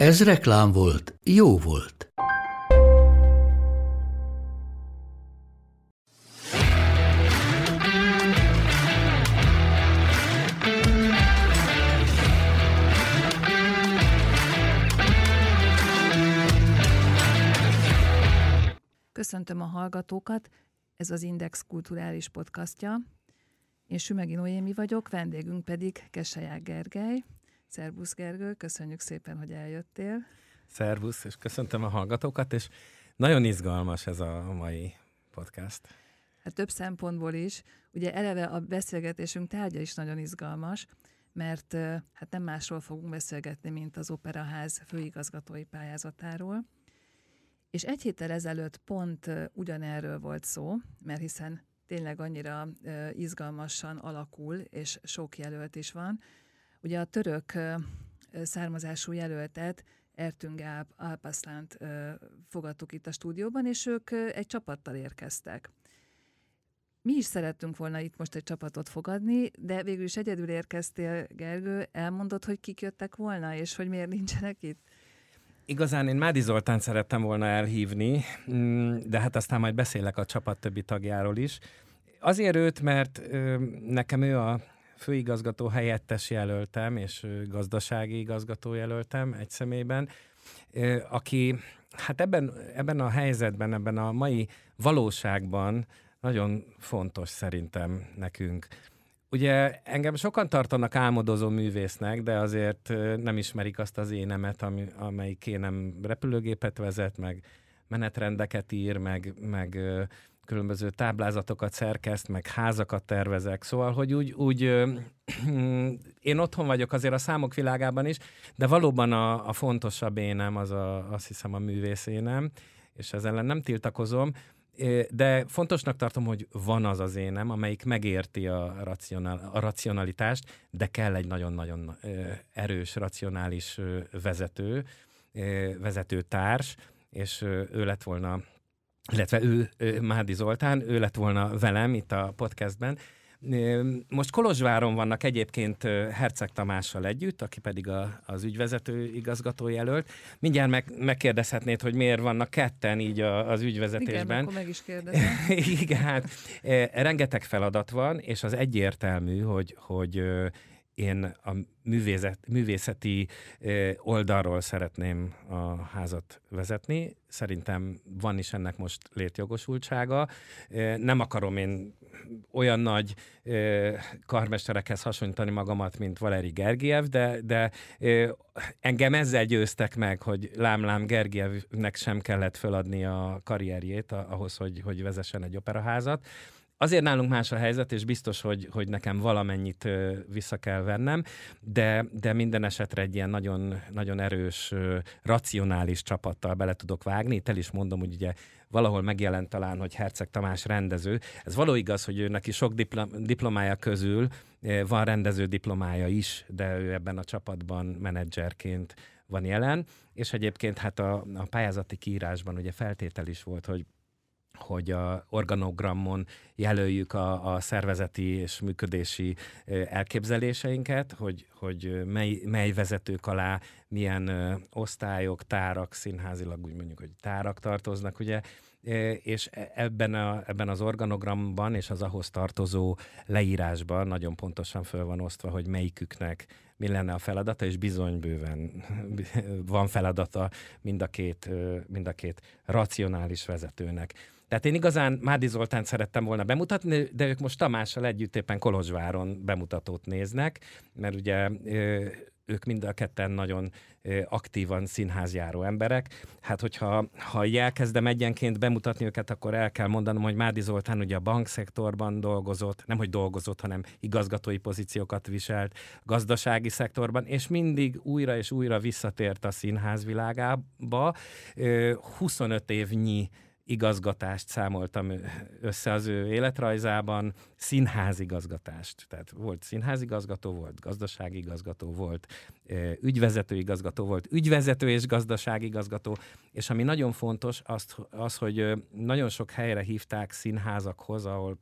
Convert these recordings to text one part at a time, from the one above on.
Ez reklám volt, jó volt. Köszöntöm a hallgatókat, ez az Index kulturális podcastja. Én Sümegi Noémi vagyok, vendégünk pedig Keseják Gergely. Szerbusz Gergő, köszönjük szépen, hogy eljöttél. Szervusz, és köszöntöm a hallgatókat, és nagyon izgalmas ez a mai podcast. Hát több szempontból is. Ugye eleve a beszélgetésünk tárgya is nagyon izgalmas, mert hát nem másról fogunk beszélgetni, mint az Operaház főigazgatói pályázatáról. És egy héttel ezelőtt pont ugyanerről volt szó, mert hiszen tényleg annyira izgalmasan alakul, és sok jelölt is van. Ugye a török származású jelöltet Ertünk Alpaszlánt fogadtuk itt a stúdióban, és ők egy csapattal érkeztek. Mi is szerettünk volna itt most egy csapatot fogadni, de végül is egyedül érkeztél, Gergő, elmondod, hogy kik jöttek volna, és hogy miért nincsenek itt? Igazán én Mádi Zoltán szerettem volna elhívni, mm, de hát aztán majd beszélek a csapat többi tagjáról is. Azért őt, mert nekem ő a főigazgató helyettes jelöltem, és gazdasági igazgató jelöltem egy személyben, aki hát ebben, ebben a helyzetben, ebben a mai valóságban nagyon fontos szerintem nekünk. Ugye engem sokan tartanak álmodozó művésznek, de azért nem ismerik azt az énemet, ami, amelyik én nem repülőgépet vezet, meg menetrendeket ír, meg, meg különböző táblázatokat szerkeszt, meg házakat tervezek. Szóval, hogy úgy, úgy én otthon vagyok azért a számok világában is, de valóban a, a fontosabb énem az a, azt hiszem a művészénem, és ezzel ellen nem tiltakozom, de fontosnak tartom, hogy van az az énem, amelyik megérti a, racionál, a racionalitást, de kell egy nagyon-nagyon erős, racionális vezető, vezetőtárs, és ő lett volna illetve ő, ő Mádi Zoltán, ő lett volna velem itt a podcastben. Most Kolozsváron vannak egyébként Herceg Tamással együtt, aki pedig a, az ügyvezető igazgató jelölt. Mindjárt meg, megkérdezhetnéd, hogy miért vannak ketten így a, az ügyvezetésben. Igen, akkor meg is kérdezem. Igen, hát rengeteg feladat van, és az egyértelmű, hogy, hogy én a művészet, művészeti oldalról szeretném a házat vezetni. Szerintem van is ennek most létjogosultsága. Nem akarom én olyan nagy karmesterekhez hasonlítani magamat, mint Valeri Gergiev, de, de engem ezzel győztek meg, hogy lám-lám Gergievnek sem kellett feladni a karrierjét ahhoz, hogy, hogy vezessen egy operaházat. Azért nálunk más a helyzet, és biztos, hogy, hogy nekem valamennyit vissza kell vennem, de, de minden esetre egy ilyen nagyon, nagyon erős, racionális csapattal bele tudok vágni. Itt el is mondom, hogy ugye valahol megjelent talán, hogy Herceg Tamás rendező. Ez való igaz, hogy ő neki sok diplomája közül van rendező diplomája is, de ő ebben a csapatban menedzserként van jelen, és egyébként hát a, a pályázati kiírásban ugye feltétel is volt, hogy hogy a organogramon jelöljük a, a szervezeti és működési elképzeléseinket, hogy, hogy mely, mely vezetők alá milyen osztályok, tárak, színházilag úgy mondjuk, hogy tárak tartoznak, ugye, és e, ebben, a, ebben az organogramban és az ahhoz tartozó leírásban nagyon pontosan föl van osztva, hogy melyiküknek mi lenne a feladata, és bizony bőven van feladata mind a két, mind a két racionális vezetőnek. Tehát én igazán Mádi Zoltán szerettem volna bemutatni, de ők most Tamással együtt éppen Kolozsváron bemutatót néznek, mert ugye ők mind a ketten nagyon aktívan színházjáró emberek. Hát, hogyha ha elkezdem egyenként bemutatni őket, akkor el kell mondanom, hogy Mádi Zoltán ugye a bankszektorban dolgozott, nem hogy dolgozott, hanem igazgatói pozíciókat viselt gazdasági szektorban, és mindig újra és újra visszatért a színház világába. 25 évnyi igazgatást számoltam össze az ő életrajzában, színházigazgatást. Tehát volt színházigazgató, volt gazdaságigazgató, volt ügyvezetőigazgató, volt ügyvezető és gazdaságigazgató, és ami nagyon fontos, az, az, hogy nagyon sok helyre hívták színházakhoz, ahol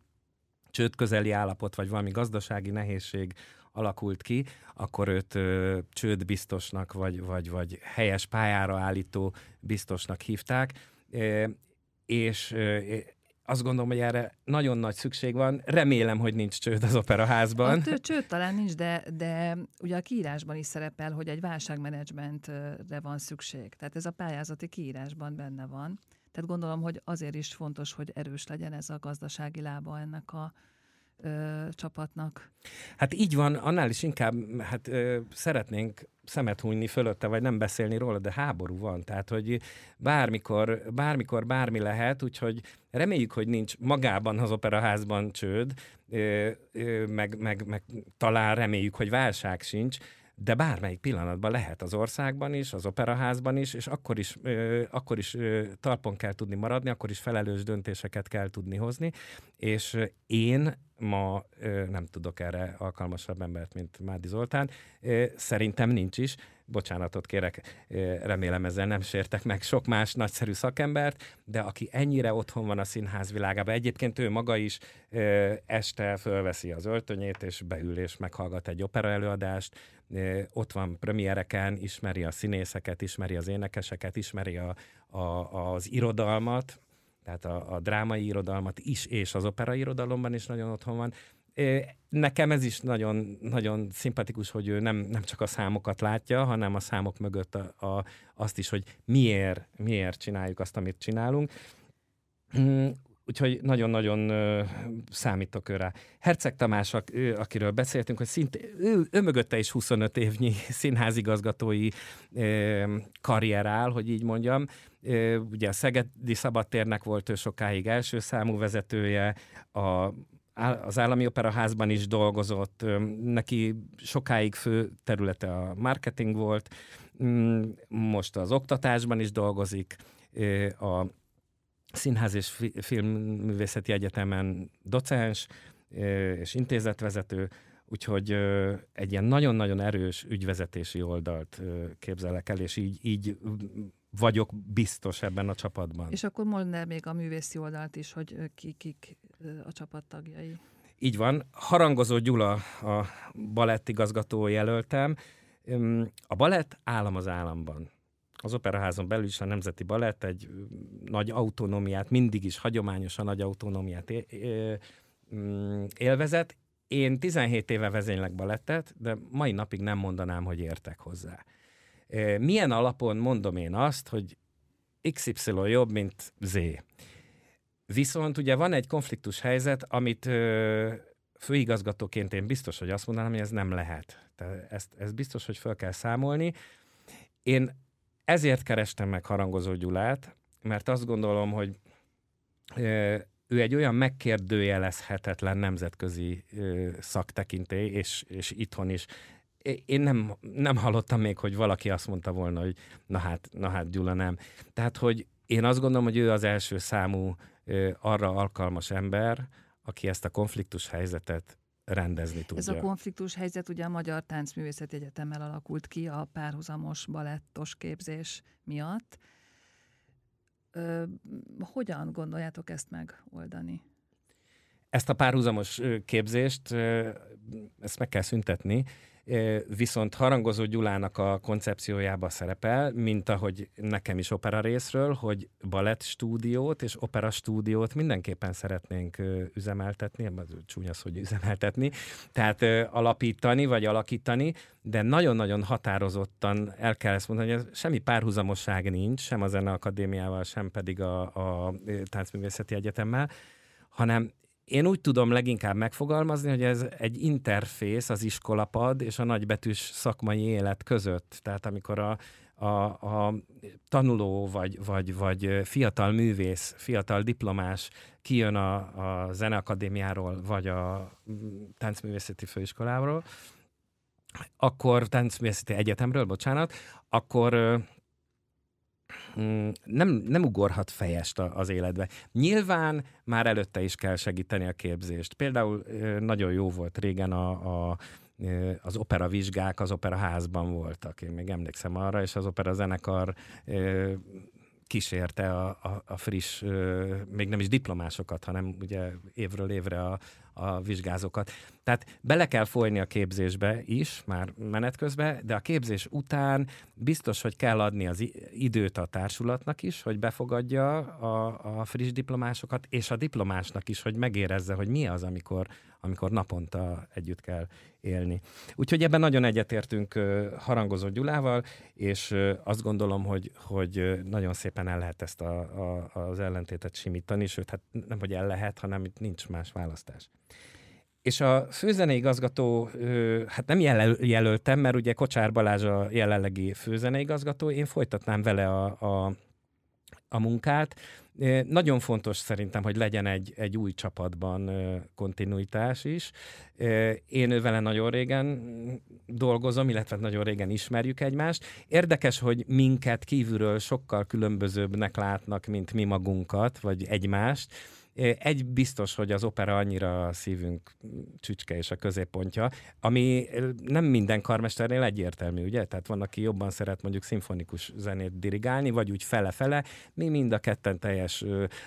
csődközeli állapot, vagy valami gazdasági nehézség alakult ki, akkor őt ö, csődbiztosnak, vagy, vagy, vagy helyes pályára állító biztosnak hívták és azt gondolom, hogy erre nagyon nagy szükség van. Remélem, hogy nincs csőd az operaházban. Ott csőd talán nincs, de, de ugye a kiírásban is szerepel, hogy egy válságmenedzsmentre van szükség. Tehát ez a pályázati kiírásban benne van. Tehát gondolom, hogy azért is fontos, hogy erős legyen ez a gazdasági lába ennek a csapatnak. Hát így van, annál is inkább hát ö, szeretnénk szemet hunyni fölötte, vagy nem beszélni róla, de háború van. Tehát, hogy bármikor, bármikor bármi lehet, úgyhogy reméljük, hogy nincs magában az operaházban csőd, ö, ö, meg, meg, meg talán reméljük, hogy válság sincs, de bármelyik pillanatban lehet az országban is, az operaházban is, és akkor is, ö, akkor is ö, talpon kell tudni maradni, akkor is felelős döntéseket kell tudni hozni, és én ma ö, nem tudok erre alkalmasabb embert, mint Mádi Zoltán. Ö, szerintem nincs is. Bocsánatot kérek, ö, remélem ezzel nem sértek meg sok más nagyszerű szakembert, de aki ennyire otthon van a színház világában, egyébként ő maga is ö, este fölveszi az öltönyét, és beül és meghallgat egy opera előadást, ott van premiereken, ismeri a színészeket, ismeri az énekeseket, ismeri a, a, az irodalmat, tehát a, a drámai irodalmat is, és az opera irodalomban is nagyon otthon van. Nekem ez is nagyon, nagyon szimpatikus, hogy ő nem, nem csak a számokat látja, hanem a számok mögött a, a, azt is, hogy miért, miért csináljuk azt, amit csinálunk. Úgyhogy nagyon-nagyon számítok őre. Herceg Tamás, akiről beszéltünk, hogy szinte, ő, ő mögötte is 25 évnyi színházigazgatói karrier áll, hogy így mondjam. Ugye a Szegedi Szabadtérnek volt ő sokáig első számú vezetője, a az állami operaházban is dolgozott, neki sokáig fő területe a marketing volt, most az oktatásban is dolgozik, a Színház és Filmművészeti Egyetemen docens és intézetvezető, úgyhogy egy ilyen nagyon-nagyon erős ügyvezetési oldalt képzelek el, és így, így vagyok biztos ebben a csapatban. És akkor mondd el még a művészi oldalt is, hogy kik, kik a csapat tagjai. Így van. Harangozó Gyula a balettigazgató jelöltem. A balett állam az államban az operaházon belül is a Nemzeti Balett egy nagy autonómiát, mindig is hagyományosan nagy autonómiát mm, élvezett. Én 17 éve vezénylek balettet, de mai napig nem mondanám, hogy értek hozzá. Milyen alapon mondom én azt, hogy XY jobb, mint Z? Viszont ugye van egy konfliktus helyzet, amit főigazgatóként én biztos, hogy azt mondanám, hogy ez nem lehet. Tehát ezt, ezt biztos, hogy fel kell számolni. Én ezért kerestem meg Harangozó Gyulát, mert azt gondolom, hogy ő egy olyan megkérdőjelezhetetlen nemzetközi szaktekintély, és, és itthon is. Én nem, nem hallottam még, hogy valaki azt mondta volna, hogy na hát, na hát Gyula nem. Tehát, hogy én azt gondolom, hogy ő az első számú arra alkalmas ember, aki ezt a konfliktus helyzetet rendezni tudja. Ez a konfliktus helyzet ugye a Magyar Táncművészeti Egyetemmel alakult ki a párhuzamos balettos képzés miatt. Ö, hogyan gondoljátok ezt megoldani? Ezt a párhuzamos képzést, ezt meg kell szüntetni, viszont Harangozó Gyulának a koncepciójába szerepel, mint ahogy nekem is opera részről, hogy balett stúdiót és opera stúdiót mindenképpen szeretnénk üzemeltetni, az csúnya hogy üzemeltetni, tehát alapítani vagy alakítani, de nagyon-nagyon határozottan el kell ezt mondani, hogy semmi párhuzamosság nincs, sem a Zene Akadémiával, sem pedig a, a Táncművészeti Egyetemmel, hanem én úgy tudom leginkább megfogalmazni, hogy ez egy interfész az iskolapad és a nagybetűs szakmai élet között. Tehát amikor a, a, a tanuló vagy, vagy, vagy fiatal művész, fiatal diplomás kijön a, a zeneakadémiáról, vagy a táncművészeti főiskoláról, akkor táncművészeti egyetemről, bocsánat, akkor nem, nem ugorhat fejest az életbe. Nyilván már előtte is kell segíteni a képzést. Például nagyon jó volt régen a, a az opera vizsgák az opera házban voltak. Én még emlékszem arra, és az opera zenekar kísérte a, a, a friss, még nem is diplomásokat, hanem ugye évről évre a, a vizsgázókat. Tehát bele kell folyni a képzésbe is, már menet közben, de a képzés után biztos, hogy kell adni az időt a társulatnak is, hogy befogadja a, a friss diplomásokat, és a diplomásnak is, hogy megérezze, hogy mi az, amikor, amikor naponta együtt kell élni. Úgyhogy ebben nagyon egyetértünk Harangozó Gyulával, és azt gondolom, hogy, hogy nagyon szépen el lehet ezt a, a, az ellentétet simítani, sőt, hát nem, hogy el lehet, hanem itt nincs más választás. És a főzeneigazgató, hát nem jelöltem, mert ugye Kocsár Balázs a jelenlegi főzeneigazgató, én folytatnám vele a, a, a munkát. Nagyon fontos szerintem, hogy legyen egy, egy új csapatban kontinuitás is. Én vele nagyon régen dolgozom, illetve nagyon régen ismerjük egymást. Érdekes, hogy minket kívülről sokkal különbözőbbnek látnak, mint mi magunkat, vagy egymást egy biztos, hogy az opera annyira a szívünk csücske és a középpontja, ami nem minden karmesternél egyértelmű, ugye? Tehát van, aki jobban szeret mondjuk szimfonikus zenét dirigálni, vagy úgy fele-fele. Mi mind a ketten teljes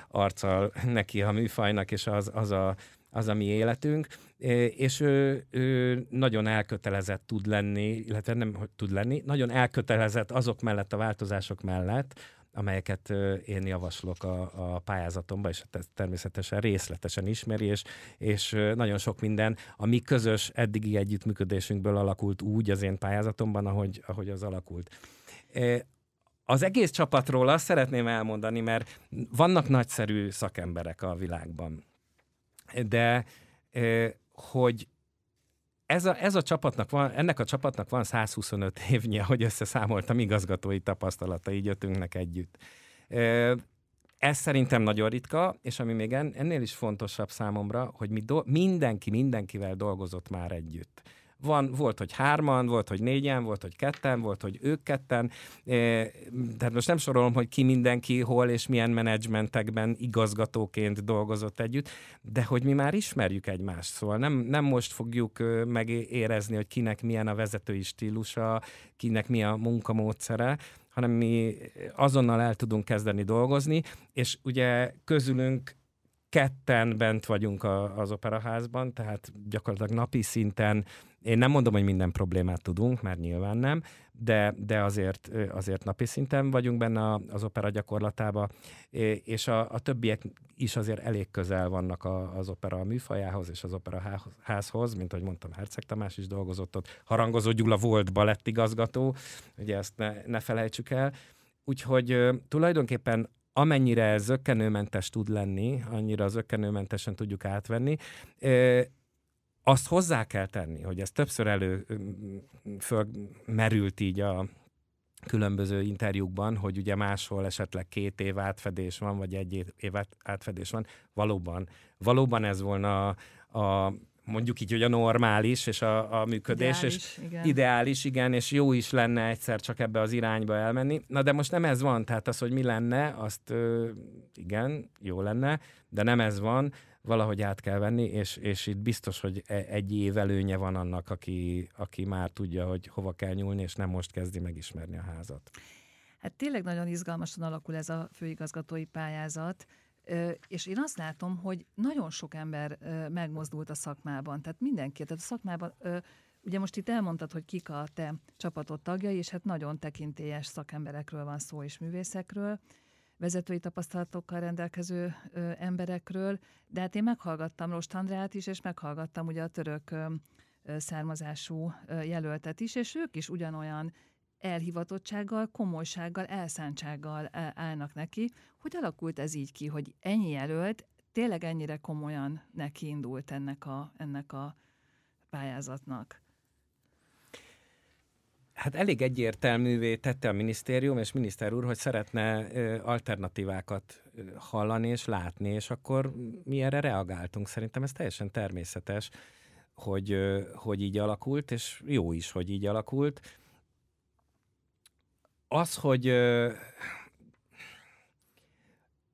arccal neki a műfajnak, és az, az a az a mi életünk, és ő, ő nagyon elkötelezett tud lenni, illetve nem hogy tud lenni, nagyon elkötelezett azok mellett a változások mellett, amelyeket én javaslok a, a pályázatomban, és hát természetesen részletesen ismeri, és, és nagyon sok minden a mi közös eddigi együttműködésünkből alakult úgy az én pályázatomban, ahogy, ahogy az alakult. Az egész csapatról azt szeretném elmondani, mert vannak nagyszerű szakemberek a világban, de hogy ez a, ez a csapatnak van, ennek a csapatnak van 125 évnyi, hogy összeszámoltam igazgatói tapasztalata, így jöttünknek együtt. Ez szerintem nagyon ritka, és ami még ennél is fontosabb számomra, hogy mi do- mindenki mindenkivel dolgozott már együtt. Van, volt, hogy hárman, volt, hogy négyen, volt, hogy ketten, volt, hogy ők ketten. Tehát most nem sorolom, hogy ki mindenki hol és milyen menedzsmentekben igazgatóként dolgozott együtt, de hogy mi már ismerjük egymást. Szóval nem, nem most fogjuk megérezni, hogy kinek milyen a vezetői stílusa, kinek mi a munkamódszere, hanem mi azonnal el tudunk kezdeni dolgozni, és ugye közülünk ketten bent vagyunk a, az operaházban, tehát gyakorlatilag napi szinten én nem mondom, hogy minden problémát tudunk, mert nyilván nem, de, de azért, azért napi szinten vagyunk benne az opera gyakorlatába, és a, a többiek is azért elég közel vannak a, az opera műfajához és az opera házhoz, mint ahogy mondtam, Herceg Tamás is dolgozott ott, Harangozó Gyula volt balettigazgató, ugye ezt ne, ne felejtsük el, úgyhogy tulajdonképpen amennyire zöggenőmentes tud lenni, annyira zöggenőmentesen tudjuk átvenni azt hozzá kell tenni, hogy ez többször elő merült így a különböző interjúkban, hogy ugye máshol esetleg két év átfedés van, vagy egy év átfedés van. Valóban, valóban ez volna a, a mondjuk így, hogy a normális és a, a működés, ideális, és igen. ideális, igen, és jó is lenne egyszer csak ebbe az irányba elmenni. Na de most nem ez van, tehát az, hogy mi lenne, azt igen, jó lenne, de nem ez van valahogy át kell venni, és, és itt biztos, hogy e, egy év előnye van annak, aki, aki már tudja, hogy hova kell nyúlni, és nem most kezdi megismerni a házat. Hát tényleg nagyon izgalmasan alakul ez a főigazgatói pályázat, és én azt látom, hogy nagyon sok ember megmozdult a szakmában, tehát mindenki, tehát a szakmában, ugye most itt elmondtad, hogy kik a te csapatod tagjai, és hát nagyon tekintélyes szakemberekről van szó, és művészekről, vezetői tapasztalatokkal rendelkező emberekről, de hát én meghallgattam Rost Andrát is, és meghallgattam ugye a török ö, származású ö, jelöltet is, és ők is ugyanolyan elhivatottsággal, komolysággal, elszántsággal állnak neki. Hogy alakult ez így ki, hogy ennyi jelölt tényleg ennyire komolyan nekiindult ennek a, ennek a pályázatnak? Hát elég egyértelművé tette a minisztérium és miniszter úr, hogy szeretne alternatívákat hallani és látni, és akkor mi erre reagáltunk. Szerintem ez teljesen természetes, hogy, hogy így alakult, és jó is, hogy így alakult. Az, hogy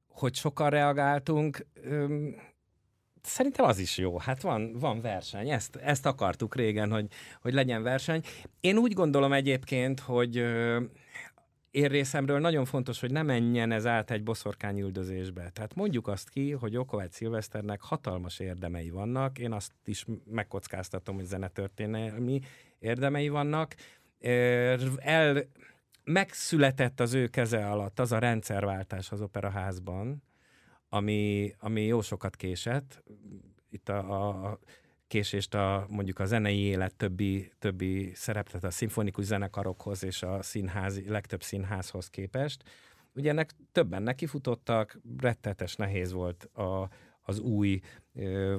hogy sokan reagáltunk, szerintem az is jó. Hát van, van verseny. Ezt, ezt akartuk régen, hogy, hogy legyen verseny. Én úgy gondolom egyébként, hogy én részemről nagyon fontos, hogy ne menjen ez át egy boszorkányüldözésbe. Tehát mondjuk azt ki, hogy Okovács Szilveszternek hatalmas érdemei vannak. Én azt is megkockáztatom, hogy zenetörténelmi érdemei vannak. El, megszületett az ő keze alatt az a rendszerváltás az operaházban, ami, ami jó sokat késett. Itt a, a késést a, mondjuk a zenei élet többi, többi szerep, tehát a szimfonikus zenekarokhoz és a színház, legtöbb színházhoz képest. Ugye ennek többen nekifutottak, rettetes nehéz volt a, az új ö,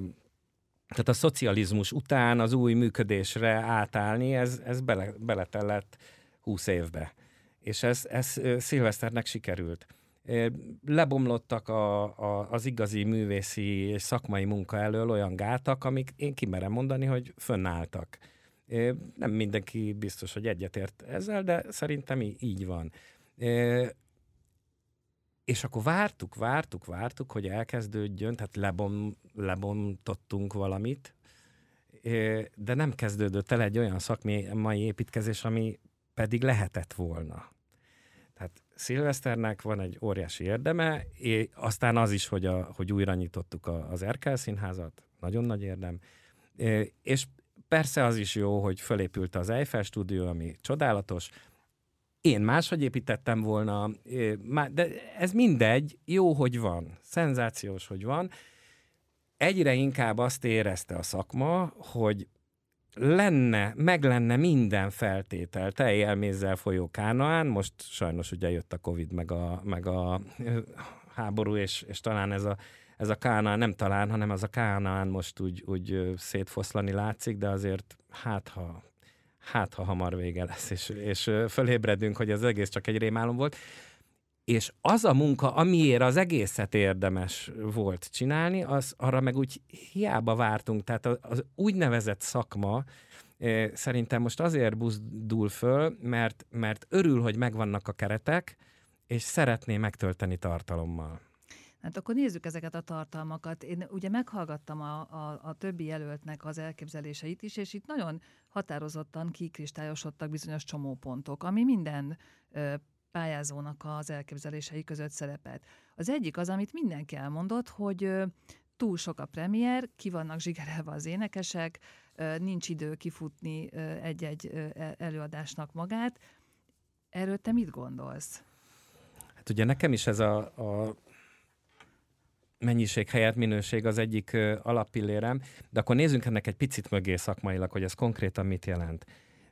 tehát a szocializmus után az új működésre átállni, ez, ez bele, beletellett húsz évbe. És ez, ez Szilveszternek sikerült lebomlottak a, a, az igazi művészi és szakmai munka elől olyan gátak, amik én kimerem mondani, hogy fönnálltak. Nem mindenki biztos, hogy egyetért ezzel, de szerintem így van. És akkor vártuk, vártuk, vártuk, hogy elkezdődjön, tehát lebom, lebontottunk valamit, de nem kezdődött el egy olyan szakmai építkezés, ami pedig lehetett volna. Szilveszternek van egy óriási érdeme, és aztán az is, hogy, a, hogy újra nyitottuk a, az Erkel színházat, nagyon nagy érdem, és persze az is jó, hogy fölépült az Eiffel stúdió, ami csodálatos, én máshogy építettem volna, de ez mindegy, jó, hogy van, szenzációs, hogy van. Egyre inkább azt érezte a szakma, hogy lenne, meg lenne minden feltétel tejjelmézzel folyó Kánaán, most sajnos ugye jött a Covid, meg a, meg a háború, és, és talán ez a, ez a Kánaán, nem talán, hanem az a Kánaán most úgy, úgy szétfoszlani látszik, de azért hát ha, hát ha hamar vége lesz, és, és fölébredünk, hogy az egész csak egy rémálom volt. És az a munka, amiért az egészet érdemes volt csinálni, az arra meg úgy hiába vártunk. Tehát az, az úgynevezett szakma eh, szerintem most azért buzdul föl, mert, mert örül, hogy megvannak a keretek, és szeretné megtölteni tartalommal. Hát akkor nézzük ezeket a tartalmakat. Én ugye meghallgattam a, a, a többi jelöltnek az elképzeléseit is, és itt nagyon határozottan kikristályosodtak bizonyos csomópontok, ami minden ö, pályázónak az elképzelései között szerepelt. Az egyik az, amit mindenki elmondott, hogy túl sok a premier, ki vannak zsigerelve az énekesek, nincs idő kifutni egy-egy e, előadásnak magát. Erről te mit gondolsz? Hát ugye nekem is ez a, a mennyiség helyett minőség az egyik alappillérem, de akkor nézzünk ennek egy picit mögé szakmailag, hogy ez konkrétan mit jelent.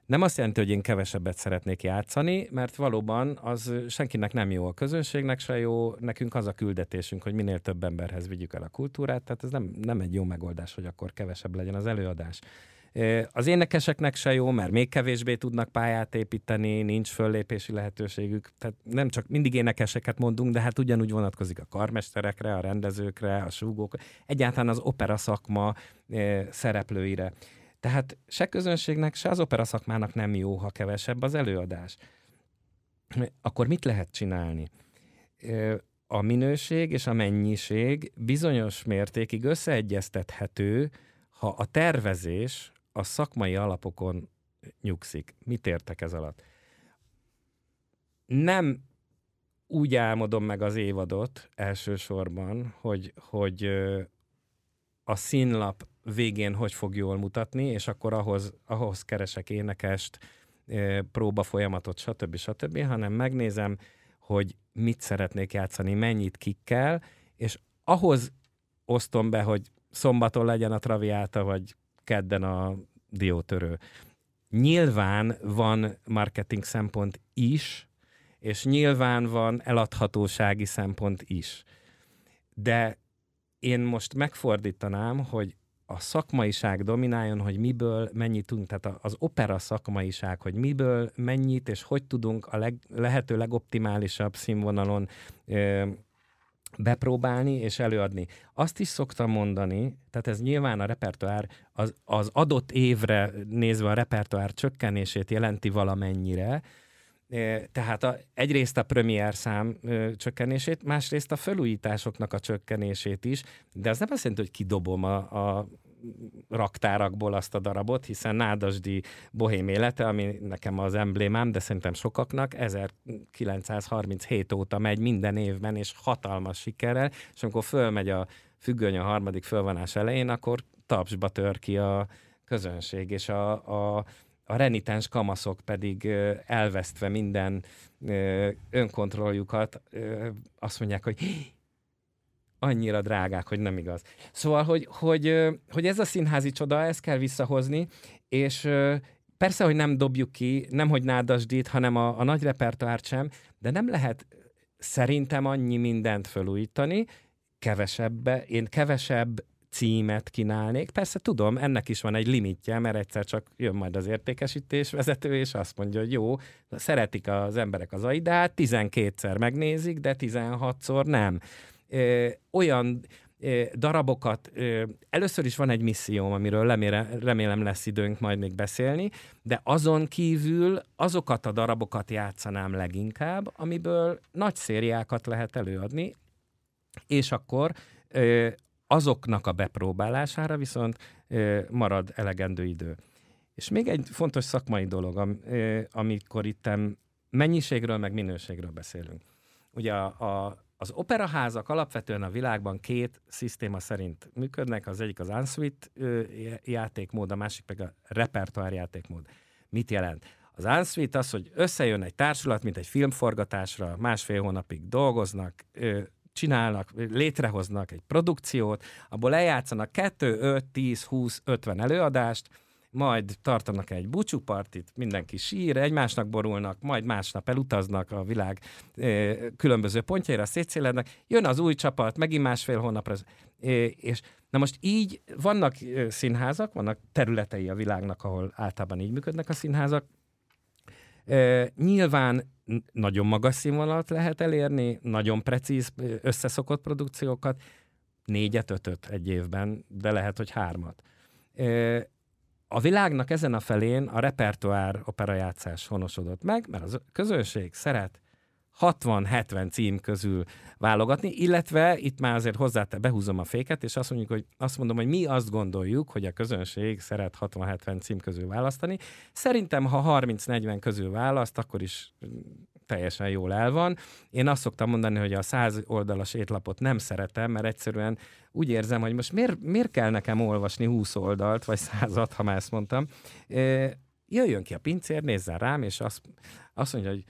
Nem azt jelenti, hogy én kevesebbet szeretnék játszani, mert valóban az senkinek nem jó, a közönségnek se jó, nekünk az a küldetésünk, hogy minél több emberhez vigyük el a kultúrát, tehát ez nem, nem egy jó megoldás, hogy akkor kevesebb legyen az előadás. Az énekeseknek se jó, mert még kevésbé tudnak pályát építeni, nincs föllépési lehetőségük. Tehát nem csak mindig énekeseket mondunk, de hát ugyanúgy vonatkozik a karmesterekre, a rendezőkre, a súgókra, egyáltalán az opera szakma szereplőire. Tehát se közönségnek, se az opera szakmának nem jó, ha kevesebb az előadás. Akkor mit lehet csinálni? A minőség és a mennyiség bizonyos mértékig összeegyeztethető, ha a tervezés a szakmai alapokon nyugszik. Mit értek ez alatt? Nem úgy álmodom meg az évadot elsősorban, hogy, hogy a színlap végén hogy fog jól mutatni, és akkor ahhoz, ahhoz keresek énekest, próba folyamatot, stb. stb., hanem megnézem, hogy mit szeretnék játszani, mennyit kikkel, és ahhoz osztom be, hogy szombaton legyen a traviáta, vagy kedden a diótörő. Nyilván van marketing szempont is, és nyilván van eladhatósági szempont is. De én most megfordítanám, hogy a szakmaiság domináljon, hogy miből mennyit tudunk, tehát az opera szakmaiság, hogy miből mennyit és hogy tudunk a leg, lehető legoptimálisabb színvonalon ö, bepróbálni és előadni. Azt is szoktam mondani, tehát ez nyilván a repertoár, az, az adott évre nézve a repertoár csökkenését jelenti valamennyire, tehát a, egyrészt a premier szám ö, csökkenését, másrészt a felújításoknak a csökkenését is, de az nem azt jelenti, hogy kidobom a, a raktárakból azt a darabot, hiszen Nádasdi bohém élete, ami nekem az emblémám, de szerintem sokaknak, 1937 óta megy minden évben, és hatalmas sikerrel, és amikor fölmegy a függöny a harmadik fölvonás elején, akkor tapsba tör ki a közönség, és a, a a renitens kamaszok pedig elvesztve minden önkontrolljukat azt mondják, hogy annyira drágák, hogy nem igaz. Szóval, hogy, hogy, hogy ez a színházi csoda, ezt kell visszahozni, és persze, hogy nem dobjuk ki, nem hogy nádasdít, hanem a, a nagy repertoárt sem, de nem lehet szerintem annyi mindent felújítani, kevesebbe, én kevesebb címet kínálnék. Persze tudom, ennek is van egy limitje, mert egyszer csak jön majd az értékesítés vezető, és azt mondja, hogy jó, szeretik az emberek az aidát, 12-szer megnézik, de 16-szor nem. Ö, olyan ö, darabokat, ö, először is van egy misszióm, amiről remélem, remélem lesz időnk majd még beszélni, de azon kívül azokat a darabokat játszanám leginkább, amiből nagy szériákat lehet előadni, és akkor azoknak a bepróbálására viszont marad elegendő idő. És még egy fontos szakmai dolog, am, amikor itt mennyiségről, meg minőségről beszélünk. Ugye a, a, az operaházak alapvetően a világban két szisztéma szerint működnek, az egyik az Ensuite játékmód, a másik pedig a repertoár játékmód. Mit jelent? Az Ensuite az, hogy összejön egy társulat, mint egy filmforgatásra, másfél hónapig dolgoznak, csinálnak, létrehoznak egy produkciót, abból eljátszanak 2, 5, 10, 20, 50 előadást, majd tartanak egy búcsúpartit, mindenki sír, egymásnak borulnak, majd másnap elutaznak a világ e, különböző pontjaira, szétszélednek, jön az új csapat, megint másfél hónapra, e, és na most így vannak színházak, vannak területei a világnak, ahol általában így működnek a színházak, nyilván nagyon magas színvonalat lehet elérni, nagyon precíz, összeszokott produkciókat, négyet, ötöt egy évben, de lehet, hogy hármat. A világnak ezen a felén a repertoár operajátszás honosodott meg, mert a közönség szeret 60-70 cím közül válogatni, illetve itt már azért hozzá behúzom a féket, és azt mondjuk, hogy azt mondom, hogy mi azt gondoljuk, hogy a közönség szeret 60-70 cím közül választani. Szerintem, ha 30-40 közül választ, akkor is teljesen jól el van. Én azt szoktam mondani, hogy a száz oldalas étlapot nem szeretem, mert egyszerűen úgy érzem, hogy most miért, miért kell nekem olvasni 20 oldalt, vagy százat, ha már ezt mondtam. Jöjjön ki a pincér, nézzen rám, és azt, azt mondja, hogy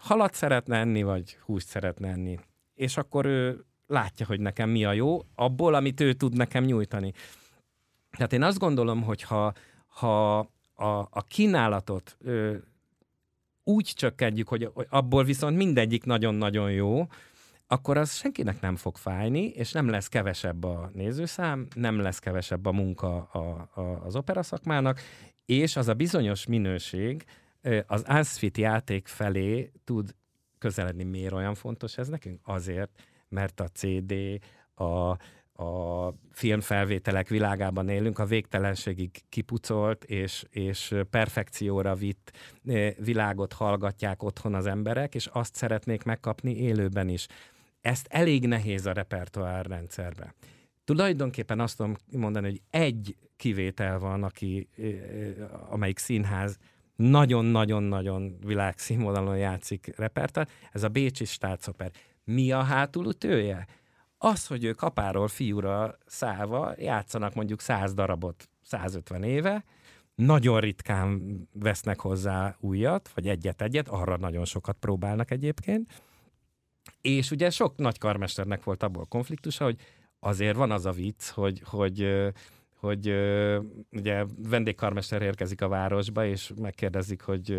halat szeretne enni, vagy húst szeretne enni. És akkor ő látja, hogy nekem mi a jó, abból, amit ő tud nekem nyújtani. Tehát én azt gondolom, hogy ha, ha a, a kínálatot ö, úgy csökkentjük, hogy abból viszont mindegyik nagyon-nagyon jó, akkor az senkinek nem fog fájni, és nem lesz kevesebb a nézőszám, nem lesz kevesebb a munka a, a, az opera szakmának, és az a bizonyos minőség az Asfit játék felé tud közeledni. Miért olyan fontos ez nekünk? Azért, mert a CD, a, a filmfelvételek világában élünk, a végtelenségig kipucolt és, és perfekcióra vitt világot hallgatják otthon az emberek, és azt szeretnék megkapni élőben is. Ezt elég nehéz a repertoár rendszerbe. Tulajdonképpen azt tudom mondani, hogy egy kivétel van, aki, amelyik színház nagyon-nagyon-nagyon világszínvonalon játszik repertoár, ez a Bécsi Státszoper. Mi a hátulütője? Az, hogy ők apáról fiúra szállva játszanak mondjuk 100 darabot 150 éve, nagyon ritkán vesznek hozzá újat, vagy egyet-egyet, arra nagyon sokat próbálnak egyébként. És ugye sok nagy karmesternek volt abból konfliktusa, hogy azért van az a vicc, hogy, hogy hogy ö, ugye vendégkarmester érkezik a városba, és megkérdezik, hogy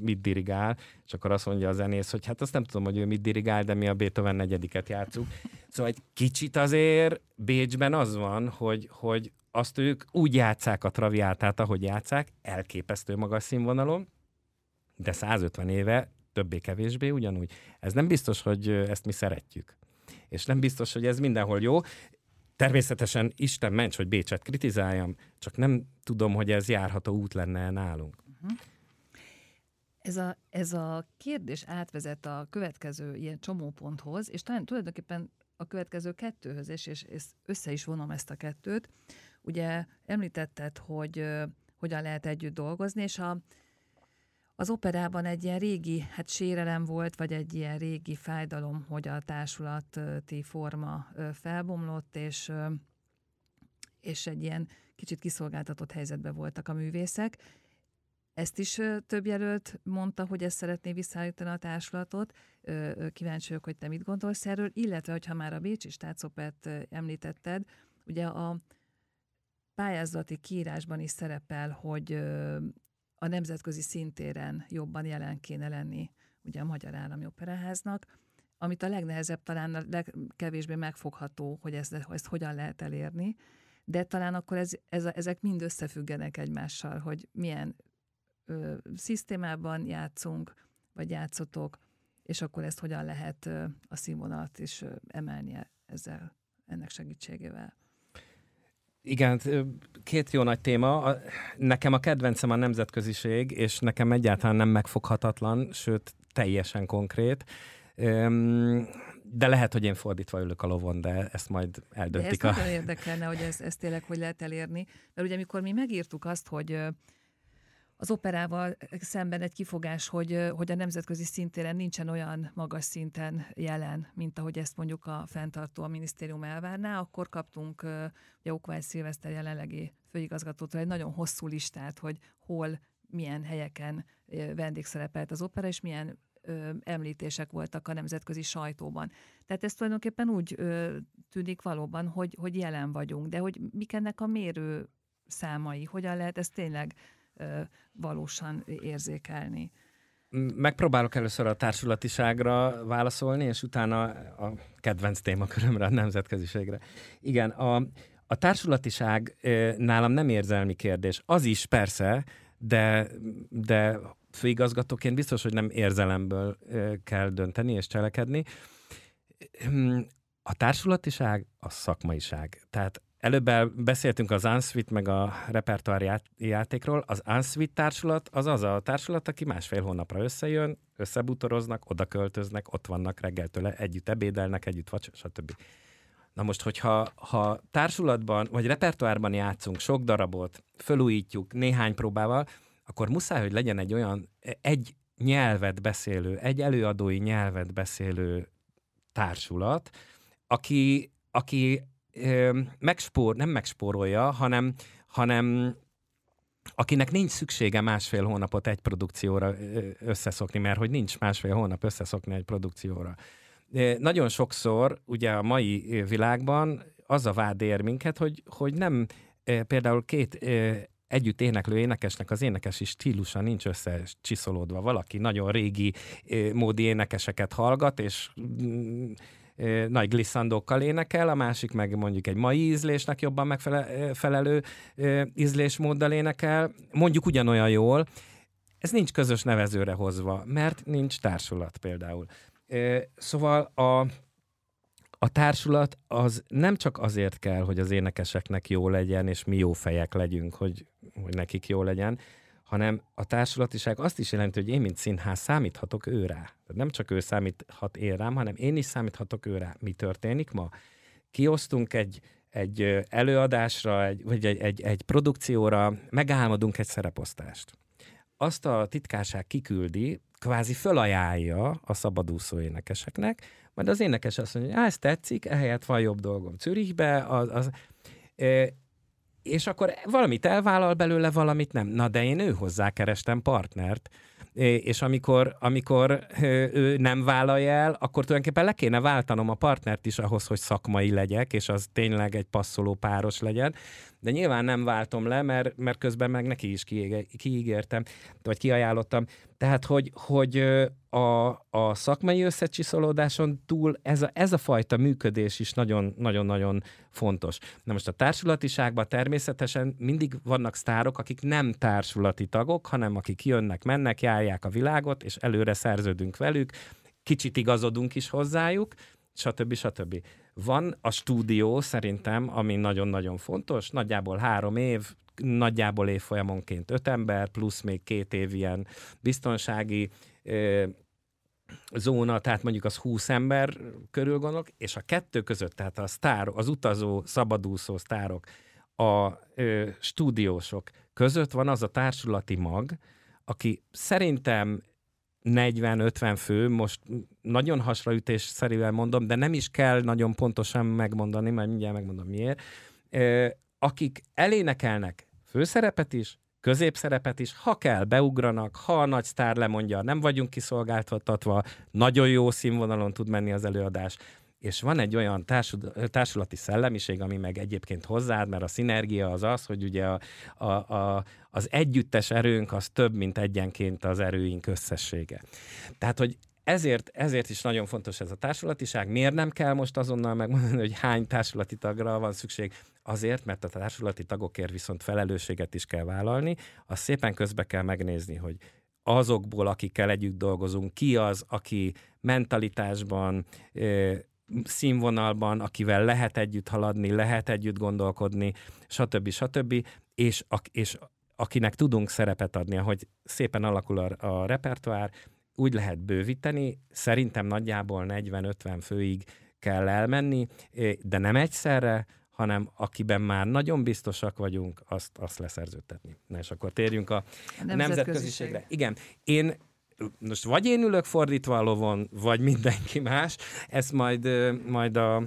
mit dirigál, és akkor azt mondja a zenész, hogy hát azt nem tudom, hogy ő mit dirigál, de mi a Beethoven negyediket játszunk. Szóval egy kicsit azért Bécsben az van, hogy, hogy azt ők úgy játszák a traviátát, ahogy játszák, elképesztő magas színvonalon, de 150 éve többé-kevésbé ugyanúgy. Ez nem biztos, hogy ezt mi szeretjük. És nem biztos, hogy ez mindenhol jó. Természetesen Isten ments, hogy Bécset kritizáljam, csak nem tudom, hogy ez járható út lenne nálunk. Uh-huh. Ez a, ez a kérdés átvezet a következő ilyen csomóponthoz, és talán tulajdonképpen a következő kettőhöz, és, és, össze is vonom ezt a kettőt. Ugye említetted, hogy uh, hogyan lehet együtt dolgozni, és a, az operában egy ilyen régi, hát sérelem volt, vagy egy ilyen régi fájdalom, hogy a társulati forma felbomlott, és, és egy ilyen kicsit kiszolgáltatott helyzetben voltak a művészek. Ezt is több jelölt mondta, hogy ezt szeretné visszaállítani a társulatot. Kíváncsi vagyok, hogy te mit gondolsz erről, illetve, hogyha már a Bécsi Stácopet említetted, ugye a pályázati kiírásban is szerepel, hogy a nemzetközi szintéren jobban jelen kéne lenni ugye a Magyar Állami Operaháznak, amit a legnehezebb, talán a legkevésbé megfogható, hogy ezt, ezt hogyan lehet elérni, de talán akkor ez, ez, ezek mind összefüggenek egymással, hogy milyen ö, szisztémában játszunk, vagy játszotok, és akkor ezt hogyan lehet ö, a színvonalat is ö, emelni ezzel, ennek segítségével. Igen, két jó nagy téma. Nekem a kedvencem a nemzetköziség, és nekem egyáltalán nem megfoghatatlan, sőt, teljesen konkrét. De lehet, hogy én fordítva ülök a lovon, de ezt majd eldöntik. De ezt a... érdekelne, hogy ez, ez tényleg hogy lehet elérni. Mert ugye, amikor mi megírtuk azt, hogy az operával szemben egy kifogás, hogy, hogy a nemzetközi szintéren nincsen olyan magas szinten jelen, mint ahogy ezt mondjuk a fenntartó a minisztérium elvárná, akkor kaptunk ugye Okvály Szilveszter jelenlegi főigazgatótól egy nagyon hosszú listát, hogy hol, milyen helyeken vendégszerepelt az opera, és milyen említések voltak a nemzetközi sajtóban. Tehát ez tulajdonképpen úgy tűnik valóban, hogy, hogy jelen vagyunk, de hogy mik ennek a mérő számai, hogyan lehet ezt tényleg valósan érzékelni. Megpróbálok először a társulatiságra válaszolni, és utána a kedvenc témakörömre, a nemzetköziségre. Igen, a, a társulatiság nálam nem érzelmi kérdés. Az is persze, de, de főigazgatóként biztos, hogy nem érzelemből kell dönteni és cselekedni. A társulatiság a szakmaiság. Tehát Előbb beszéltünk az Unsweet meg a repertoár játékról. Az Unsweet társulat az az a társulat, aki másfél hónapra összejön, összebutoroznak, oda költöznek, ott vannak reggeltől, együtt ebédelnek, együtt vagy, stb. Na most, hogyha ha társulatban vagy repertoárban játszunk sok darabot, fölújítjuk néhány próbával, akkor muszáj, hogy legyen egy olyan egy nyelvet beszélő, egy előadói nyelvet beszélő társulat, aki, aki megspór, nem megspórolja, hanem, hanem akinek nincs szüksége másfél hónapot egy produkcióra összeszokni, mert hogy nincs másfél hónap összeszokni egy produkcióra. Nagyon sokszor ugye a mai világban az a vád ér minket, hogy, hogy nem például két együtt éneklő énekesnek az énekesi stílusa nincs összecsiszolódva. Valaki nagyon régi módi énekeseket hallgat, és mm, nagy glisszandókkal énekel, a másik meg mondjuk egy mai ízlésnek jobban megfelelő ízlésmóddal énekel, mondjuk ugyanolyan jól. Ez nincs közös nevezőre hozva, mert nincs társulat például. Szóval a, a társulat az nem csak azért kell, hogy az énekeseknek jó legyen, és mi jó fejek legyünk, hogy, hogy nekik jó legyen, hanem a társulatiság azt is jelenti, hogy én, mint színház számíthatok ő rá. Nem csak ő számíthat én rám, hanem én is számíthatok ő rá. Mi történik ma? Kiosztunk egy, egy előadásra, egy, vagy egy, egy, egy produkcióra, megálmodunk egy szereposztást. Azt a titkárság kiküldi, kvázi fölajánlja a szabadúszó énekeseknek, majd az énekes azt mondja, hogy ez tetszik, ehelyett van jobb dolgom Zürichbe, az, az, és akkor valamit elvállal belőle, valamit nem. Na, de én ő hozzá kerestem partnert, és amikor, amikor ő nem vállalja el, akkor tulajdonképpen le kéne váltanom a partnert is ahhoz, hogy szakmai legyek, és az tényleg egy passzoló páros legyen. De nyilván nem váltom le, mert, mert közben meg neki is kiígértem, vagy kiajánlottam. Tehát, hogy, hogy a, a szakmai összecsiszolódáson túl ez a, ez a fajta működés is nagyon-nagyon fontos. Na most a társulatiságban természetesen mindig vannak sztárok, akik nem társulati tagok, hanem akik jönnek, mennek, járják a világot, és előre szerződünk velük, kicsit igazodunk is hozzájuk, stb. stb. Van a stúdió szerintem, ami nagyon-nagyon fontos, nagyjából három év, nagyjából évfolyamonként öt ember, plusz még két év ilyen biztonsági zóna, tehát mondjuk az 20 ember körül gondolok, és a kettő között, tehát a sztárok, az utazó, szabadúszó sztárok, a ö, stúdiósok között van az a társulati mag, aki szerintem 40-50 fő, most nagyon hasraütésszerűen mondom, de nem is kell nagyon pontosan megmondani, majd mindjárt megmondom miért, akik elénekelnek főszerepet is, középszerepet is, ha kell, beugranak, ha a nagy sztár lemondja, nem vagyunk kiszolgáltatva, nagyon jó színvonalon tud menni az előadás, és van egy olyan társud, társulati szellemiség, ami meg egyébként hozzáad, mert a szinergia az az, hogy ugye a, a, a, az együttes erőnk az több, mint egyenként az erőink összessége. Tehát, hogy ezért, ezért is nagyon fontos ez a társulatiság. Miért nem kell most azonnal megmondani, hogy hány társulati tagra van szükség? Azért, mert a társulati tagokért viszont felelősséget is kell vállalni. Azt szépen közbe kell megnézni, hogy azokból, akikkel együtt dolgozunk, ki az, aki mentalitásban, színvonalban, akivel lehet együtt haladni, lehet együtt gondolkodni, stb. stb. És, és akinek tudunk szerepet adni, ahogy szépen alakul a, a repertoár, úgy lehet bővíteni, szerintem nagyjából 40-50 főig kell elmenni, de nem egyszerre, hanem akiben már nagyon biztosak vagyunk, azt, azt leszerződtetni. Na és akkor térjünk a, nemzetköziségre. Igen, én most vagy én ülök fordítva a lovon, vagy mindenki más, ezt majd, majd a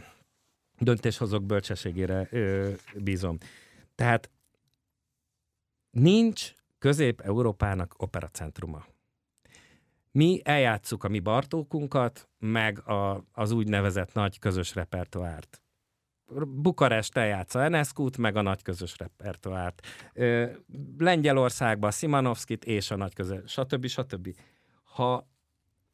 döntéshozók bölcsességére bízom. Tehát nincs Közép-Európának operacentruma. Mi eljátszuk a mi Bartókunkat, meg a, az úgynevezett nagy közös repertoárt. Bukarest eljátsza Eneszkút, meg a nagy közös repertoárt. Lengyelországban Szimanovszkit és a nagy közös, stb. stb. Ha,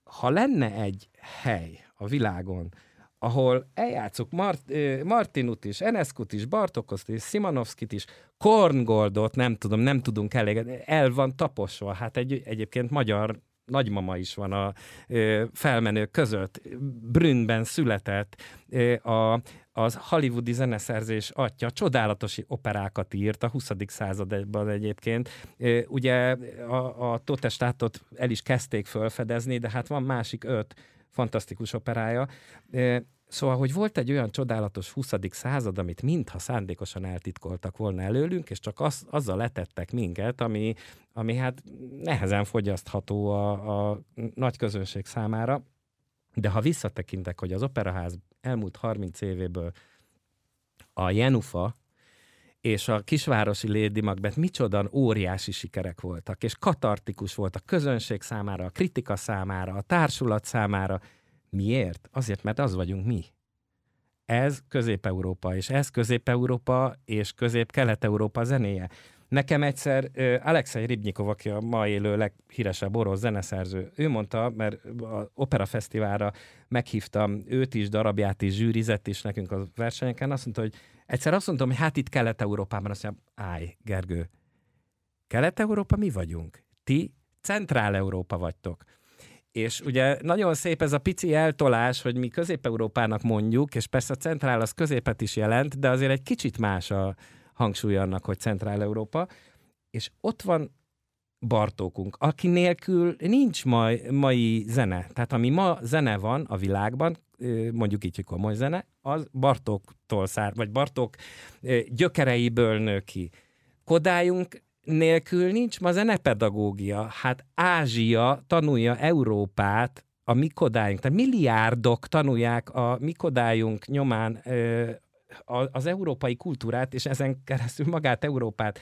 ha lenne egy hely a világon, ahol eljátszuk Mart, Martinut is, Eneszkut is, Bartokoszt is, Szimanovszkit is, Korngoldot, nem tudom, nem tudunk elég, el van taposva. Hát egy, egyébként magyar nagymama is van a ö, felmenők között. Brünnben született a, az hollywoodi zeneszerzés atya csodálatos operákat írt a 20. században egyébként. Ugye a, a Totestátot el is kezdték felfedezni, de hát van másik öt fantasztikus operája. Szóval, hogy volt egy olyan csodálatos 20. század, amit mintha szándékosan eltitkoltak volna előlünk, és csak az, azzal letettek minket, ami, ami hát nehezen fogyasztható a, a nagy közönség számára. De ha visszatekintek, hogy az Operaház elmúlt 30 évéből a Jenufa és a kisvárosi Lady Macbeth micsodan óriási sikerek voltak, és katartikus volt a közönség számára, a kritika számára, a társulat számára, Miért? Azért, mert az vagyunk mi. Ez Közép-Európa, és ez Közép-Európa és Közép-Kelet-Európa zenéje. Nekem egyszer Alexei Ribnyikov, aki a ma élő leghíresebb orosz zeneszerző, ő mondta, mert a Opera Fesztiválra meghívtam őt is, darabját is, zsűrizett is nekünk a versenyeken, azt mondta, hogy egyszer azt mondtam, hogy hát itt Kelet-Európában, azt mondja, állj, Gergő, Kelet-Európa mi vagyunk? Ti Centrál-Európa vagytok. És ugye nagyon szép ez a pici eltolás, hogy mi Közép-Európának mondjuk, és persze a centrál az középet is jelent, de azért egy kicsit más a hangsúly annak, hogy Centrál-Európa. És ott van Bartókunk, aki nélkül nincs mai, mai zene. Tehát ami ma zene van a világban, mondjuk így, hogy komoly zene, az Bartóktól szár, vagy Bartók gyökereiből nő ki. Kodályunk nélkül nincs ma zenepedagógia. Hát Ázsia tanulja Európát a mi kodályunk, tehát milliárdok tanulják a mi kodályunk nyomán ö, az európai kultúrát, és ezen keresztül magát Európát.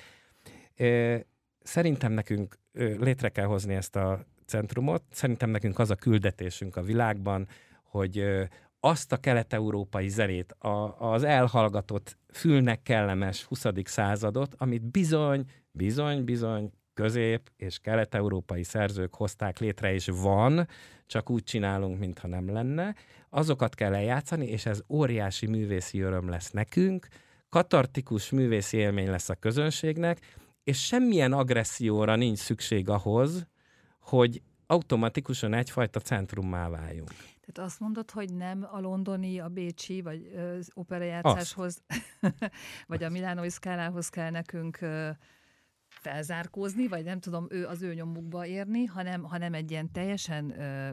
Ö, szerintem nekünk ö, létre kell hozni ezt a centrumot, szerintem nekünk az a küldetésünk a világban, hogy ö, azt a kelet-európai zenét, a, az elhallgatott, fülnek kellemes 20. századot, amit bizony Bizony, bizony, közép- és kelet-európai szerzők hozták létre, és van, csak úgy csinálunk, mintha nem lenne. Azokat kell eljátszani, és ez óriási művészi öröm lesz nekünk, katartikus művészi élmény lesz a közönségnek, és semmilyen agresszióra nincs szükség ahhoz, hogy automatikusan egyfajta centrummá váljunk. Tehát azt mondod, hogy nem a londoni, a bécsi, vagy az operajátszáshoz, vagy a milánói szkálához kell nekünk felzárkózni, vagy nem tudom, ő az ő nyomukba érni, hanem, hanem egy ilyen teljesen ö,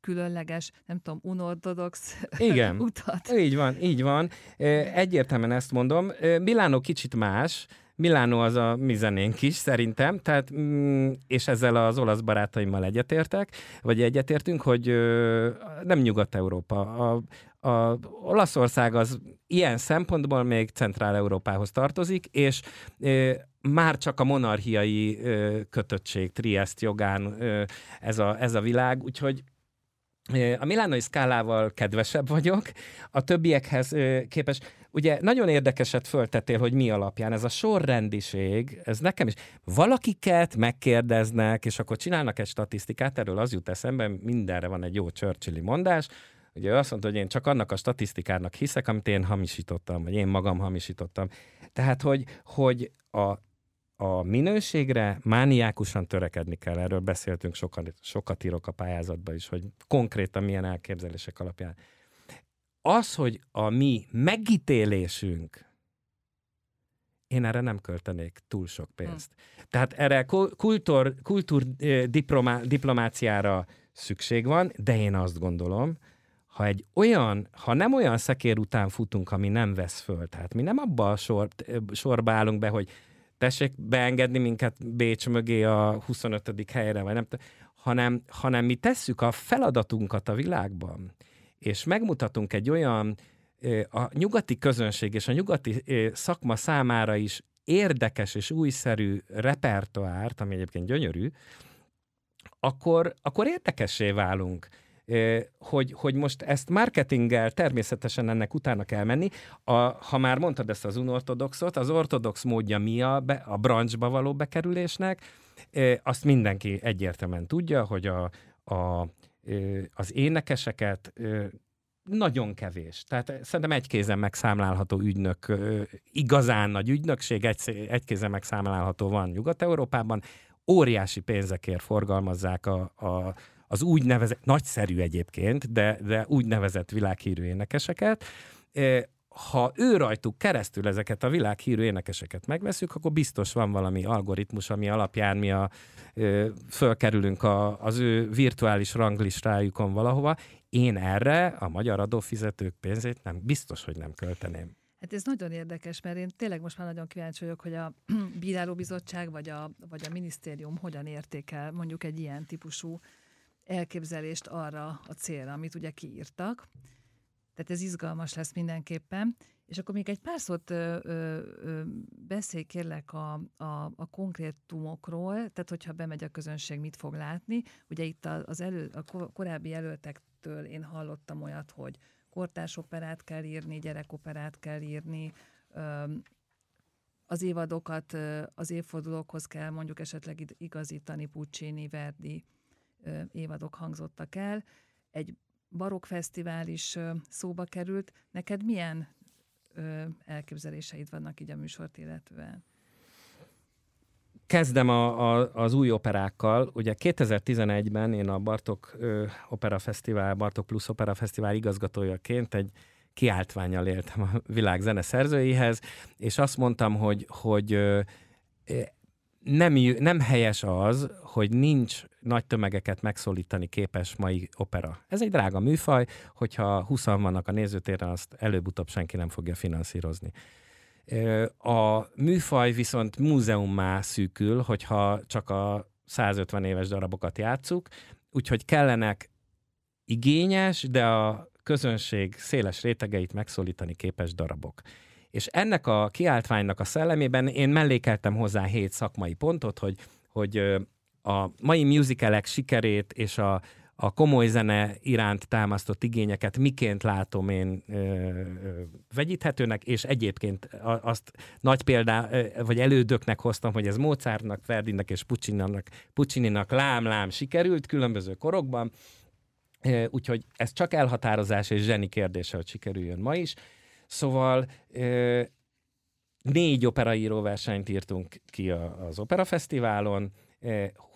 különleges, nem tudom, unortodox Igen, utat. így van, így van. Egyértelműen ezt mondom. Milánó kicsit más, Milánó az a mi zenénk is, szerintem, tehát, mm, és ezzel az olasz barátaimmal egyetértek, vagy egyetértünk, hogy nem Nyugat-Európa. A, a Olaszország az ilyen szempontból még Centrál-Európához tartozik, és már csak a monarchiai kötöttség, Triest jogán ez a, ez a világ, úgyhogy a milánoi szkálával kedvesebb vagyok, a többiekhez képest. Ugye nagyon érdekeset föltettél, hogy mi alapján. Ez a sorrendiség, ez nekem is. Valakiket megkérdeznek, és akkor csinálnak egy statisztikát, erről az jut eszembe, mindenre van egy jó Churchilli mondás, Ugye ő azt mondta, hogy én csak annak a statisztikának hiszek, amit én hamisítottam, vagy én magam hamisítottam. Tehát, hogy, hogy a, a minőségre mániákusan törekedni kell. Erről beszéltünk sokat, sokat írok a pályázatban is, hogy konkrétan milyen elképzelések alapján. Az, hogy a mi megítélésünk, én erre nem költenék túl sok pénzt. Hmm. Tehát erre kultúr, kultúr eh, diplomá, diplomáciára szükség van, de én azt gondolom, ha egy olyan, ha nem olyan szekér után futunk, ami nem vesz föl, tehát mi nem abba a sor, sorba állunk be, hogy tessék beengedni minket Bécs mögé a 25. helyre, vagy nem hanem, hanem mi tesszük a feladatunkat a világban, és megmutatunk egy olyan a nyugati közönség és a nyugati szakma számára is érdekes és újszerű repertoárt, ami egyébként gyönyörű, akkor, akkor érdekessé válunk hogy, hogy most ezt marketinggel természetesen ennek utána kell menni. A, ha már mondtad ezt az unortodoxot, az ortodox módja mi a, be, a branchba való bekerülésnek, azt mindenki egyértelműen tudja, hogy a, a, az énekeseket nagyon kevés. Tehát szerintem egy kézen megszámlálható ügynök, igazán nagy ügynökség, egy, egy kézen megszámlálható van Nyugat-Európában, óriási pénzekért forgalmazzák a, a, az úgynevezett, nagyszerű egyébként, de, de úgynevezett világhírű énekeseket, ha ő rajtuk keresztül ezeket a világhírű énekeseket megveszük, akkor biztos van valami algoritmus, ami alapján mi a, ö, fölkerülünk a, az ő virtuális ranglistájukon valahova. Én erre a magyar adófizetők pénzét nem biztos, hogy nem költeném. Hát ez nagyon érdekes, mert én tényleg most már nagyon kíváncsi vagyok, hogy a bírálóbizottság vagy a, vagy a minisztérium hogyan értékel mondjuk egy ilyen típusú elképzelést arra a célra, amit ugye kiírtak. Tehát ez izgalmas lesz mindenképpen. És akkor még egy pár szót ö, ö, beszélj kérlek a, a, a konkrétumokról, tehát hogyha bemegy a közönség, mit fog látni. Ugye itt az elő, a korábbi jelöltektől én hallottam olyat, hogy kortárs operát kell írni, gyerekoperát kell írni, ö, az évadokat az évfordulókhoz kell mondjuk esetleg igazítani, Puccini, Verdi, évadok hangzottak el. Egy barokkfesztivál is szóba került. Neked milyen elképzeléseid vannak így a műsort illetően? Kezdem a, a, az új operákkal. Ugye 2011-ben én a Bartok ö, Opera Fesztivál, Bartok Plus Opera Fesztivál igazgatójaként egy kiáltványjal éltem a világ zene szerzőihez, és azt mondtam, hogy, hogy nem, nem helyes az, hogy nincs nagy tömegeket megszólítani képes mai opera. Ez egy drága műfaj, hogyha 20 vannak a nézőtéren, azt előbb-utóbb senki nem fogja finanszírozni. A műfaj viszont múzeummá szűkül, hogyha csak a 150 éves darabokat játszuk, úgyhogy kellenek igényes, de a közönség széles rétegeit megszólítani képes darabok. És ennek a kiáltványnak a szellemében én mellékeltem hozzá hét szakmai pontot, hogy, hogy a mai musicalek sikerét és a, a komoly zene iránt támasztott igényeket miként látom én ö, ö, vegyíthetőnek, és egyébként azt nagy példá, vagy elődöknek hoztam, hogy ez Mozartnak, Verdinek és Puccininak, Puccininak lám-lám sikerült különböző korokban, úgyhogy ez csak elhatározás és zseni kérdése, hogy sikerüljön ma is. Szóval négy operaíró versenyt írtunk ki az Operafesztiválon,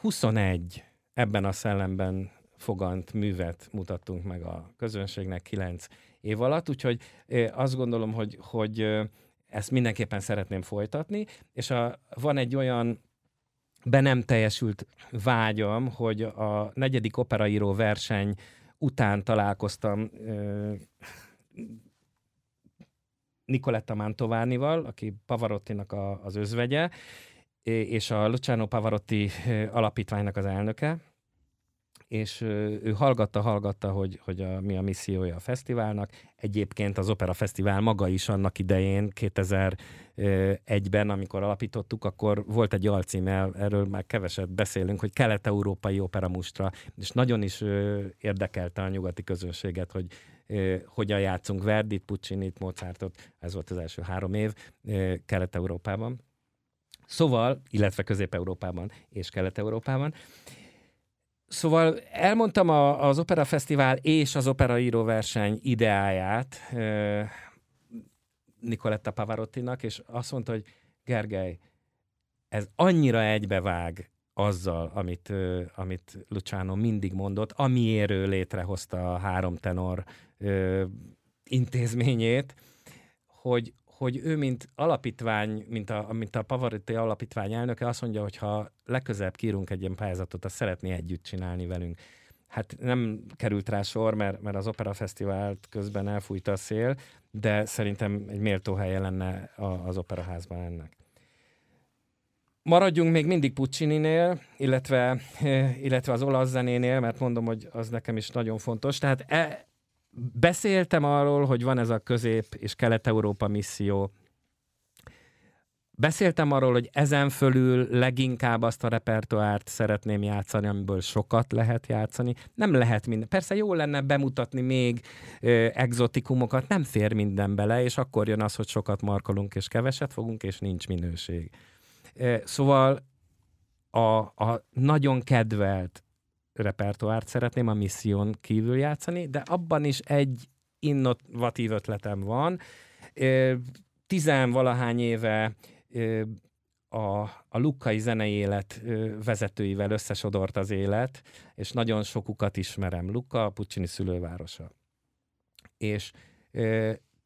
21 ebben a szellemben fogant művet mutattunk meg a közönségnek 9 év alatt, úgyhogy azt gondolom, hogy, hogy ezt mindenképpen szeretném folytatni, és a, van egy olyan be nem teljesült vágyam, hogy a negyedik operaíró verseny után találkoztam Nicoletta Mantovánival, aki Pavarottinak a, az özvegye, és a Luciano Pavarotti alapítványnak az elnöke, és ő hallgatta, hallgatta, hogy, hogy a, mi a missziója a fesztiválnak. Egyébként az Opera Fesztivál maga is annak idején, 2001-ben, amikor alapítottuk, akkor volt egy alcím, erről már keveset beszélünk, hogy kelet-európai operamustra, és nagyon is érdekelte a nyugati közönséget, hogy hogyan játszunk Verdit, Puccinit, Mozartot, ez volt az első három év Kelet-Európában. Szóval, illetve Közép-Európában és Kelet-Európában. Szóval elmondtam a, az Opera Fesztivál és az Opera verseny ideáját eh, Nicoletta Pavarottinak, és azt mondta, hogy Gergely, ez annyira egybevág azzal, amit, amit Luciano mindig mondott, amiért ő létrehozta a három tenor intézményét, hogy, hogy ő, mint alapítvány, mint a, mint a Pavarotti alapítvány elnöke, azt mondja, hogy ha legközelebb kírunk egy ilyen pályázatot, azt szeretné együtt csinálni velünk. Hát nem került rá sor, mert, mert az Opera Fesztivált közben elfújta a szél, de szerintem egy méltó helye lenne az operaházban ennek. Maradjunk még mindig Puccininél, illetve, illetve az olasz zenénél, mert mondom, hogy az nekem is nagyon fontos. Tehát e, beszéltem arról, hogy van ez a közép- és kelet-európa misszió. Beszéltem arról, hogy ezen fölül leginkább azt a repertoárt szeretném játszani, amiből sokat lehet játszani. Nem lehet minden. Persze jó lenne bemutatni még ö, exotikumokat, nem fér minden bele, és akkor jön az, hogy sokat markolunk és keveset fogunk, és nincs minőség. Szóval a, a nagyon kedvelt repertoárt szeretném a misszión kívül játszani, de abban is egy innovatív ötletem van. Tizenvalahány éve a, a lukkai zenei élet vezetőivel összesodort az élet, és nagyon sokukat ismerem. Luka, a Puccini szülővárosa. És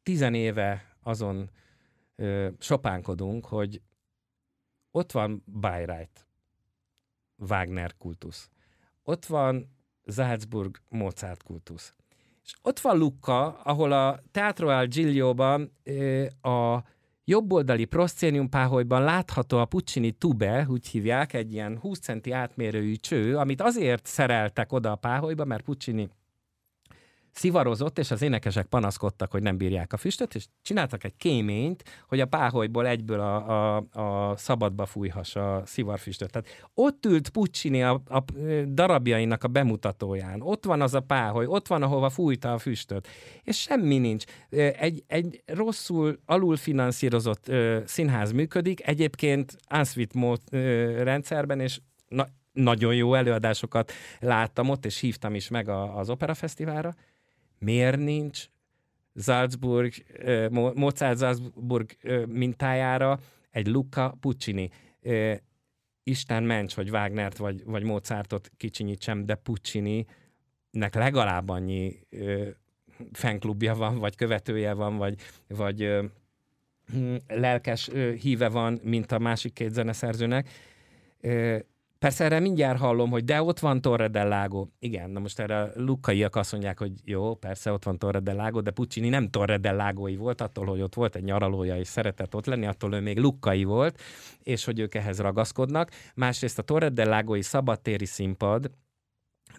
tizen éve azon sopánkodunk, hogy ott van Bayreuth, Wagner kultusz. Ott van Salzburg, Mozart kultusz. És ott van Lucca, ahol a Teatro al Giglio-ban a jobboldali proszcénium páholyban látható a Puccini tube, úgy hívják, egy ilyen 20 centi átmérőjű cső, amit azért szereltek oda a páholyba, mert Puccini szivarozott, és az énekesek panaszkodtak, hogy nem bírják a füstöt, és csináltak egy kéményt, hogy a páholyból egyből a, a, a szabadba fújhassa a szivarfüstöt. Tehát ott ült Puccini a, a darabjainak a bemutatóján, ott van az a páholy, ott van, ahova fújta a füstöt, és semmi nincs. Egy, egy rosszul alulfinanszírozott színház működik, egyébként ö, rendszerben, és na, nagyon jó előadásokat láttam ott, és hívtam is meg a, az Opera Fesztiválra, miért nincs Salzburg, Mozart Salzburg mintájára egy Luca Puccini. Isten ments, hogy Wagnert vagy, vagy Mozartot kicsinyítsem, de Puccini nek legalább annyi fanklubja van, vagy követője van, vagy, vagy hm, lelkes híve van, mint a másik két zeneszerzőnek. Persze erre mindjárt hallom, hogy de ott van Torre del Lago. Igen, na most erre lukkaiak azt mondják, hogy jó, persze ott van Torre del Lago, de Puccini nem Torre del Lagoi volt, attól, hogy ott volt egy nyaralója és szeretett ott lenni, attól ő még lukkai volt, és hogy ők ehhez ragaszkodnak. Másrészt a Torre del Lagoi szabadtéri színpad,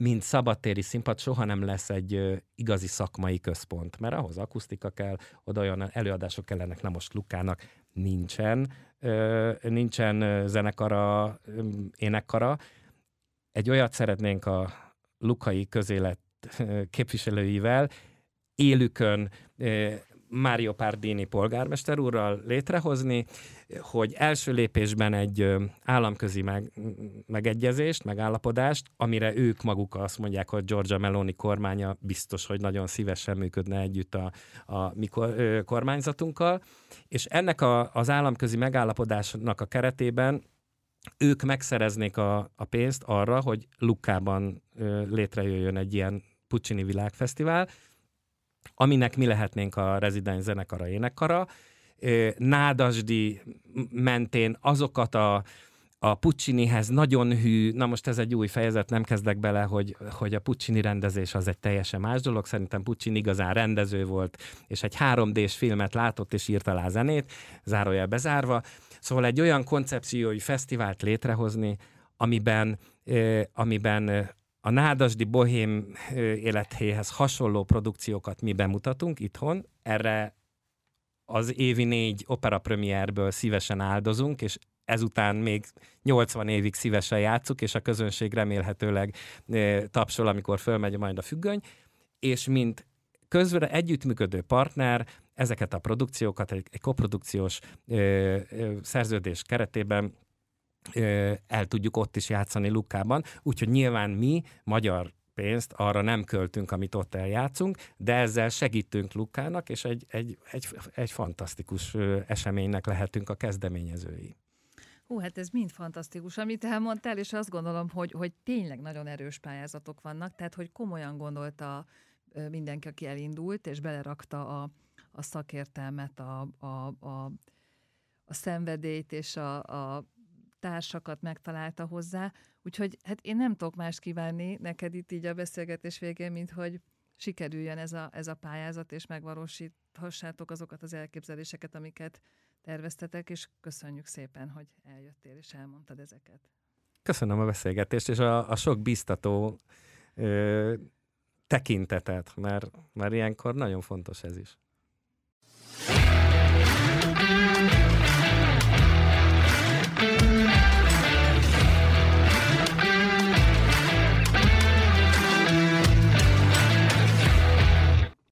mint szabadtéri színpad soha nem lesz egy igazi szakmai központ, mert ahhoz akusztika kell, oda olyan előadások kellenek, na most Lukának nincsen, nincsen zenekara, énekkara. Egy olyat szeretnénk a lukai közélet képviselőivel élükön Mário Pardini polgármester úrral létrehozni, hogy első lépésben egy államközi meg, megegyezést, megállapodást, amire ők maguk azt mondják, hogy Georgia Meloni kormánya biztos, hogy nagyon szívesen működne együtt a, a mi kormányzatunkkal, és ennek a, az államközi megállapodásnak a keretében ők megszereznék a, a pénzt arra, hogy Lukában létrejöjjön egy ilyen Puccini világfesztivál, aminek mi lehetnénk a rezidens zenekara énekkara. Nádasdi mentén azokat a, a Puccinihez nagyon hű, na most ez egy új fejezet, nem kezdek bele, hogy, hogy a Puccini rendezés az egy teljesen más dolog, szerintem Puccini igazán rendező volt, és egy 3D-s filmet látott és írt alá zenét, zárójel bezárva. Szóval egy olyan koncepciói fesztivált létrehozni, amiben, amiben a nádasdi bohém életéhez hasonló produkciókat mi bemutatunk itthon, erre az évi négy opera premierből szívesen áldozunk, és ezután még 80 évig szívesen játszuk, és a közönség remélhetőleg tapsol, amikor fölmegy majd a függöny, és mint közre együttműködő partner ezeket a produkciókat egy, koprodukciós szerződés keretében el tudjuk ott is játszani Lukában, úgyhogy nyilván mi, magyar pénzt arra nem költünk, amit ott eljátszunk, de ezzel segítünk Lukának, és egy, egy, egy, egy fantasztikus eseménynek lehetünk a kezdeményezői. Hú, hát ez mind fantasztikus, amit elmondtál, és azt gondolom, hogy, hogy tényleg nagyon erős pályázatok vannak, tehát hogy komolyan gondolta mindenki, aki elindult, és belerakta a, a szakértelmet, a, a, a, a szenvedélyt és a, a társakat megtalálta hozzá, úgyhogy hát én nem tudok más kívánni neked itt így a beszélgetés végén, mint hogy sikerüljön ez a, ez a pályázat, és megvalósíthassátok azokat az elképzeléseket, amiket terveztetek, és köszönjük szépen, hogy eljöttél és elmondtad ezeket. Köszönöm a beszélgetést, és a, a sok biztató ö, tekintetet, mert, mert ilyenkor nagyon fontos ez is.